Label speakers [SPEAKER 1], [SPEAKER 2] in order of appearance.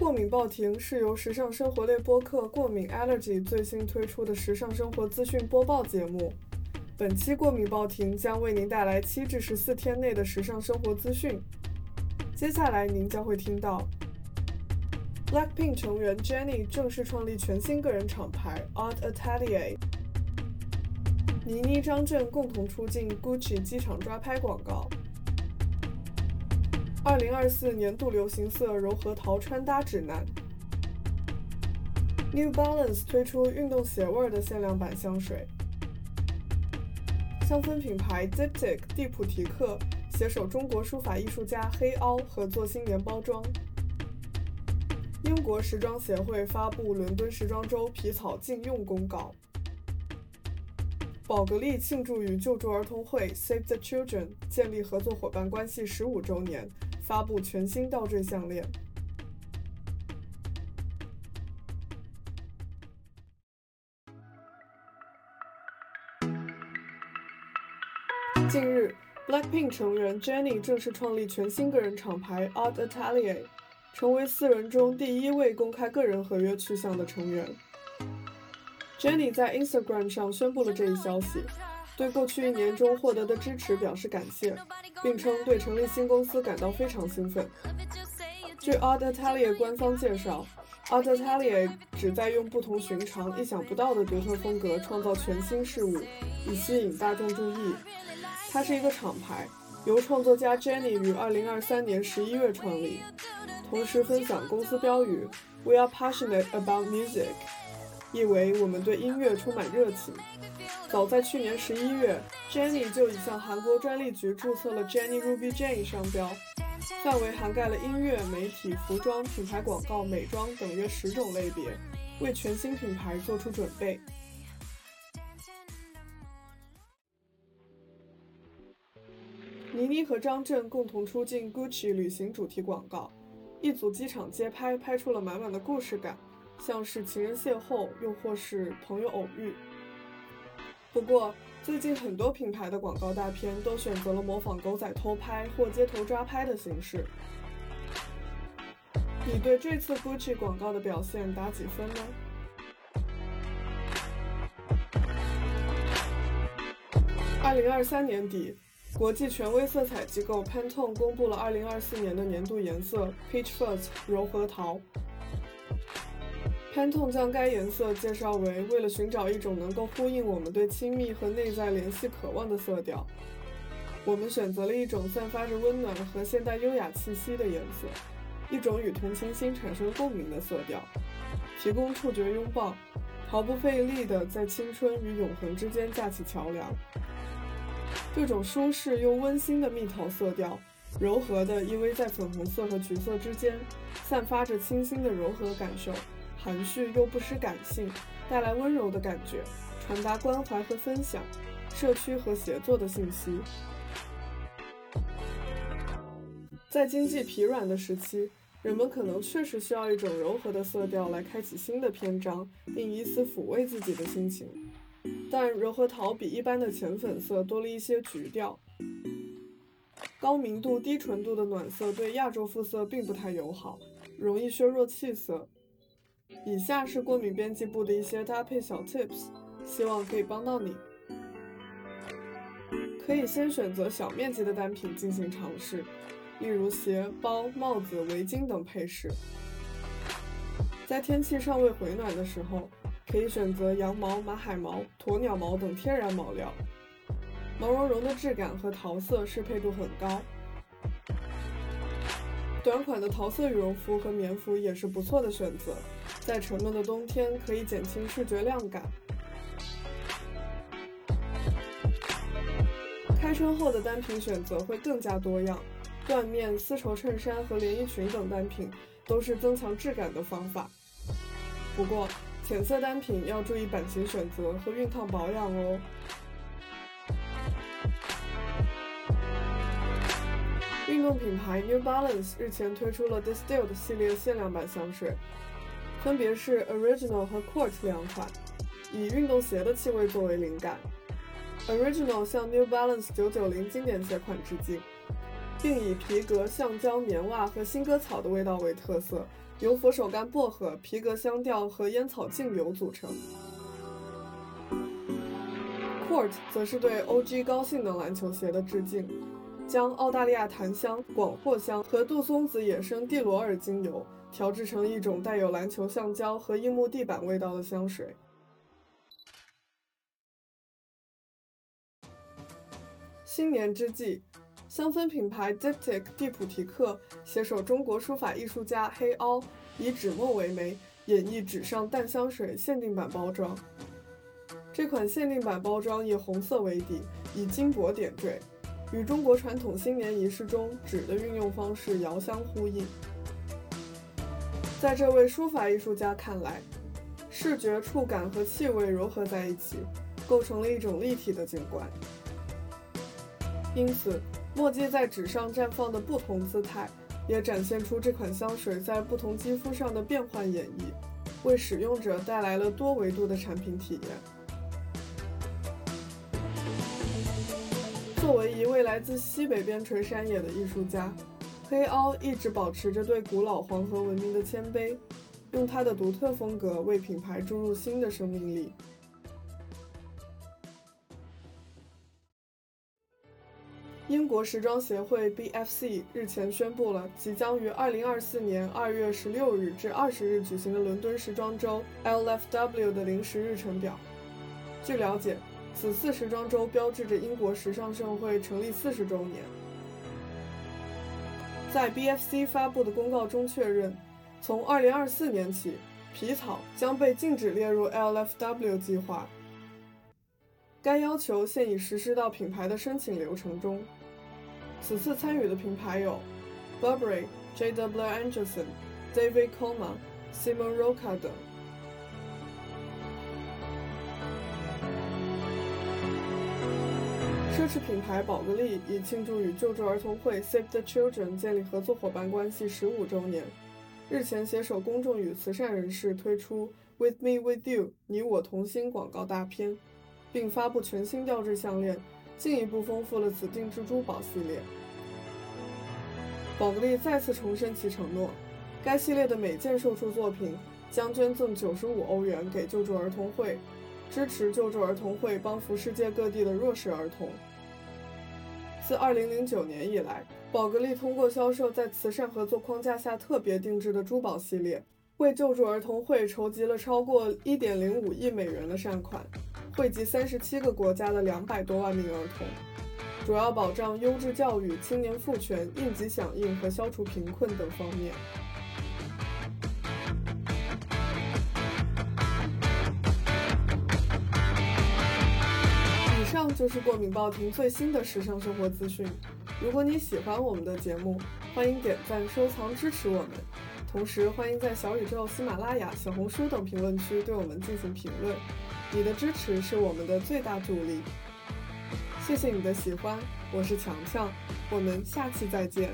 [SPEAKER 1] 过敏报亭是由时尚生活类播客《过敏 Allergy》最新推出的时尚生活资讯播报节目。本期过敏报亭将为您带来七至十四天内的时尚生活资讯。接下来您将会听到，Blackpink 成员 Jennie 正式创立全新个人厂牌 Art Atelier。倪妮、张震共同出镜 Gucci 机场抓拍广告。二零二四年度流行色柔和桃穿搭指南。New Balance 推出运动鞋味的限量版香水。香氛品牌 Diptyque 蒂普提克携手中国书法艺术家黑凹合作新年包装。英国时装协会发布伦敦时装周皮草禁用公告。宝格丽庆祝与救助儿童会 Save the Children 建立合作伙伴关系十五周年，发布全新倒坠项链。近日，Blackpink 成员 Jennie 正式创立全新个人厂牌 Art Atelier，成为四人中第一位公开个人合约去向的成员。Jennie 在 Instagram 上宣布了这一消息，对过去一年中获得的支持表示感谢，并称对成立新公司感到非常兴奋。据 Art Italia 官方介绍，Art Italia 旨在用不同寻常、意想不到的独特风格创造全新事物，以吸引大众注意。它是一个厂牌，由创作家 Jennie 于2023年11月创立，同时分享公司标语 “We are passionate about music”，意为我们对音乐充满热情。早在去年11月，Jennie 就已向韩国专利局注册了 Jennie Ruby Jane 商标。范围涵盖了音乐、媒体、服装、品牌广告、美妆等约十种类别，为全新品牌做出准备。倪妮和张震共同出镜 Gucci 旅行主题广告，一组机场街拍拍出了满满的故事感，像是情人邂逅，又或是朋友偶遇。不过，最近很多品牌的广告大片都选择了模仿狗仔偷拍或街头抓拍的形式。你对这次 Gucci 广告的表现打几分呢？二零二三年底，国际权威色彩机构 Pantone 公布了二零二四年的年度颜色 Peach Fuzz 柔和桃。Pantone 将该颜色介绍为为了寻找一种能够呼应我们对亲密和内在联系渴望的色调，我们选择了一种散发着温暖和现代优雅气息的颜色，一种与同情心产生共鸣的色调，提供触觉拥抱，毫不费力地在青春与永恒之间架起桥梁。这种舒适又温馨的蜜桃色调，柔和地依偎在粉红色和橘色之间，散发着清新的柔和感受。含蓄又不失感性，带来温柔的感觉，传达关怀和分享、社区和协作的信息。在经济疲软的时期，人们可能确实需要一种柔和的色调来开启新的篇章，并以此抚慰自己的心情。但柔和桃比一般的浅粉色多了一些橘调，高明度、低纯度的暖色对亚洲肤色并不太友好，容易削弱气色。以下是过敏编辑部的一些搭配小 tips，希望可以帮到你。可以先选择小面积的单品进行尝试，例如鞋、包、帽子、围巾等配饰。在天气尚未回暖的时候，可以选择羊毛、马海毛、鸵鸟毛等天然毛料，毛茸茸的质感和桃色适配度很高。短款的桃色羽绒服和棉服也是不错的选择，在沉闷的冬天可以减轻视觉亮感。开春后的单品选择会更加多样，缎面、丝绸衬衫和连衣裙等单品都是增强质感的方法。不过，浅色单品要注意版型选择和熨烫保养哦。运动品牌 New Balance 日前推出了 Distilled 系列限量版香水，分别是 Original 和 Court 两款，以运动鞋的气味作为灵感。Original 向 New Balance 990经典鞋款致敬并以皮革、橡胶、棉袜和新割草的味道为特色，由佛手柑薄荷、皮革香调和烟草净油组成。Court 则是对 OG 高性能篮球鞋的致敬，将澳大利亚檀香、广藿香和杜松子野生蒂罗尔精油调制成一种带有篮球橡胶和樱木地板味道的香水。新年之际，香氛品牌 Diptyque 蒂普提克携手中国书法艺术家黑凹，以纸墨为媒，演绎纸上淡香水限定版包装。这款限定版包装以红色为底，以金箔点缀，与中国传统新年仪式中纸的运用方式遥相呼应。在这位书法艺术家看来，视觉、触感和气味融合在一起，构成了一种立体的景观。因此，墨迹在纸上绽放的不同姿态，也展现出这款香水在不同肌肤上的变换演绎，为使用者带来了多维度的产品体验。作为一位来自西北边陲山野的艺术家，黑凹一直保持着对古老黄河文明的谦卑，用他的独特风格为品牌注入新的生命力。英国时装协会 BFC 日前宣布了即将于2024年2月16日至20日举行的伦敦时装周 LFW 的临时日程表。据了解。此次时装周标志着英国时尚盛会成立四十周年。在 BFC 发布的公告中确认，从2024年起，皮草将被禁止列入 LFW 计划。该要求现已实施到品牌的申请流程中。此次参与的品牌有 Burberry、JW Anderson、David Coma、Simon Roca 等。是品牌宝格丽以庆祝与救助儿童会 Save the Children 建立合作伙伴关系十五周年，日前携手公众与慈善人士推出 With Me With You 你我同心广告大片，并发布全新吊坠项链，进一步丰富了此定制珠宝系列。宝格丽再次重申其承诺，该系列的每件售出作品将捐赠九十五欧元给救助儿童会，支持救助儿童会帮扶世界各地的弱势儿童。自2009年以来，宝格丽通过销售在慈善合作框架下特别定制的珠宝系列，为救助儿童会筹集了超过1.05亿美元的善款，惠及37个国家的200多万名儿童，主要保障优质教育、青年赋权、应急响应和消除贫困等方面。就是过敏报亭最新的时尚生活资讯。如果你喜欢我们的节目，欢迎点赞、收藏、支持我们。同时，欢迎在小宇宙、喜马拉雅、小红书等评论区对我们进行评论。你的支持是我们的最大助力。谢谢你的喜欢，我是强强，我们下期再见。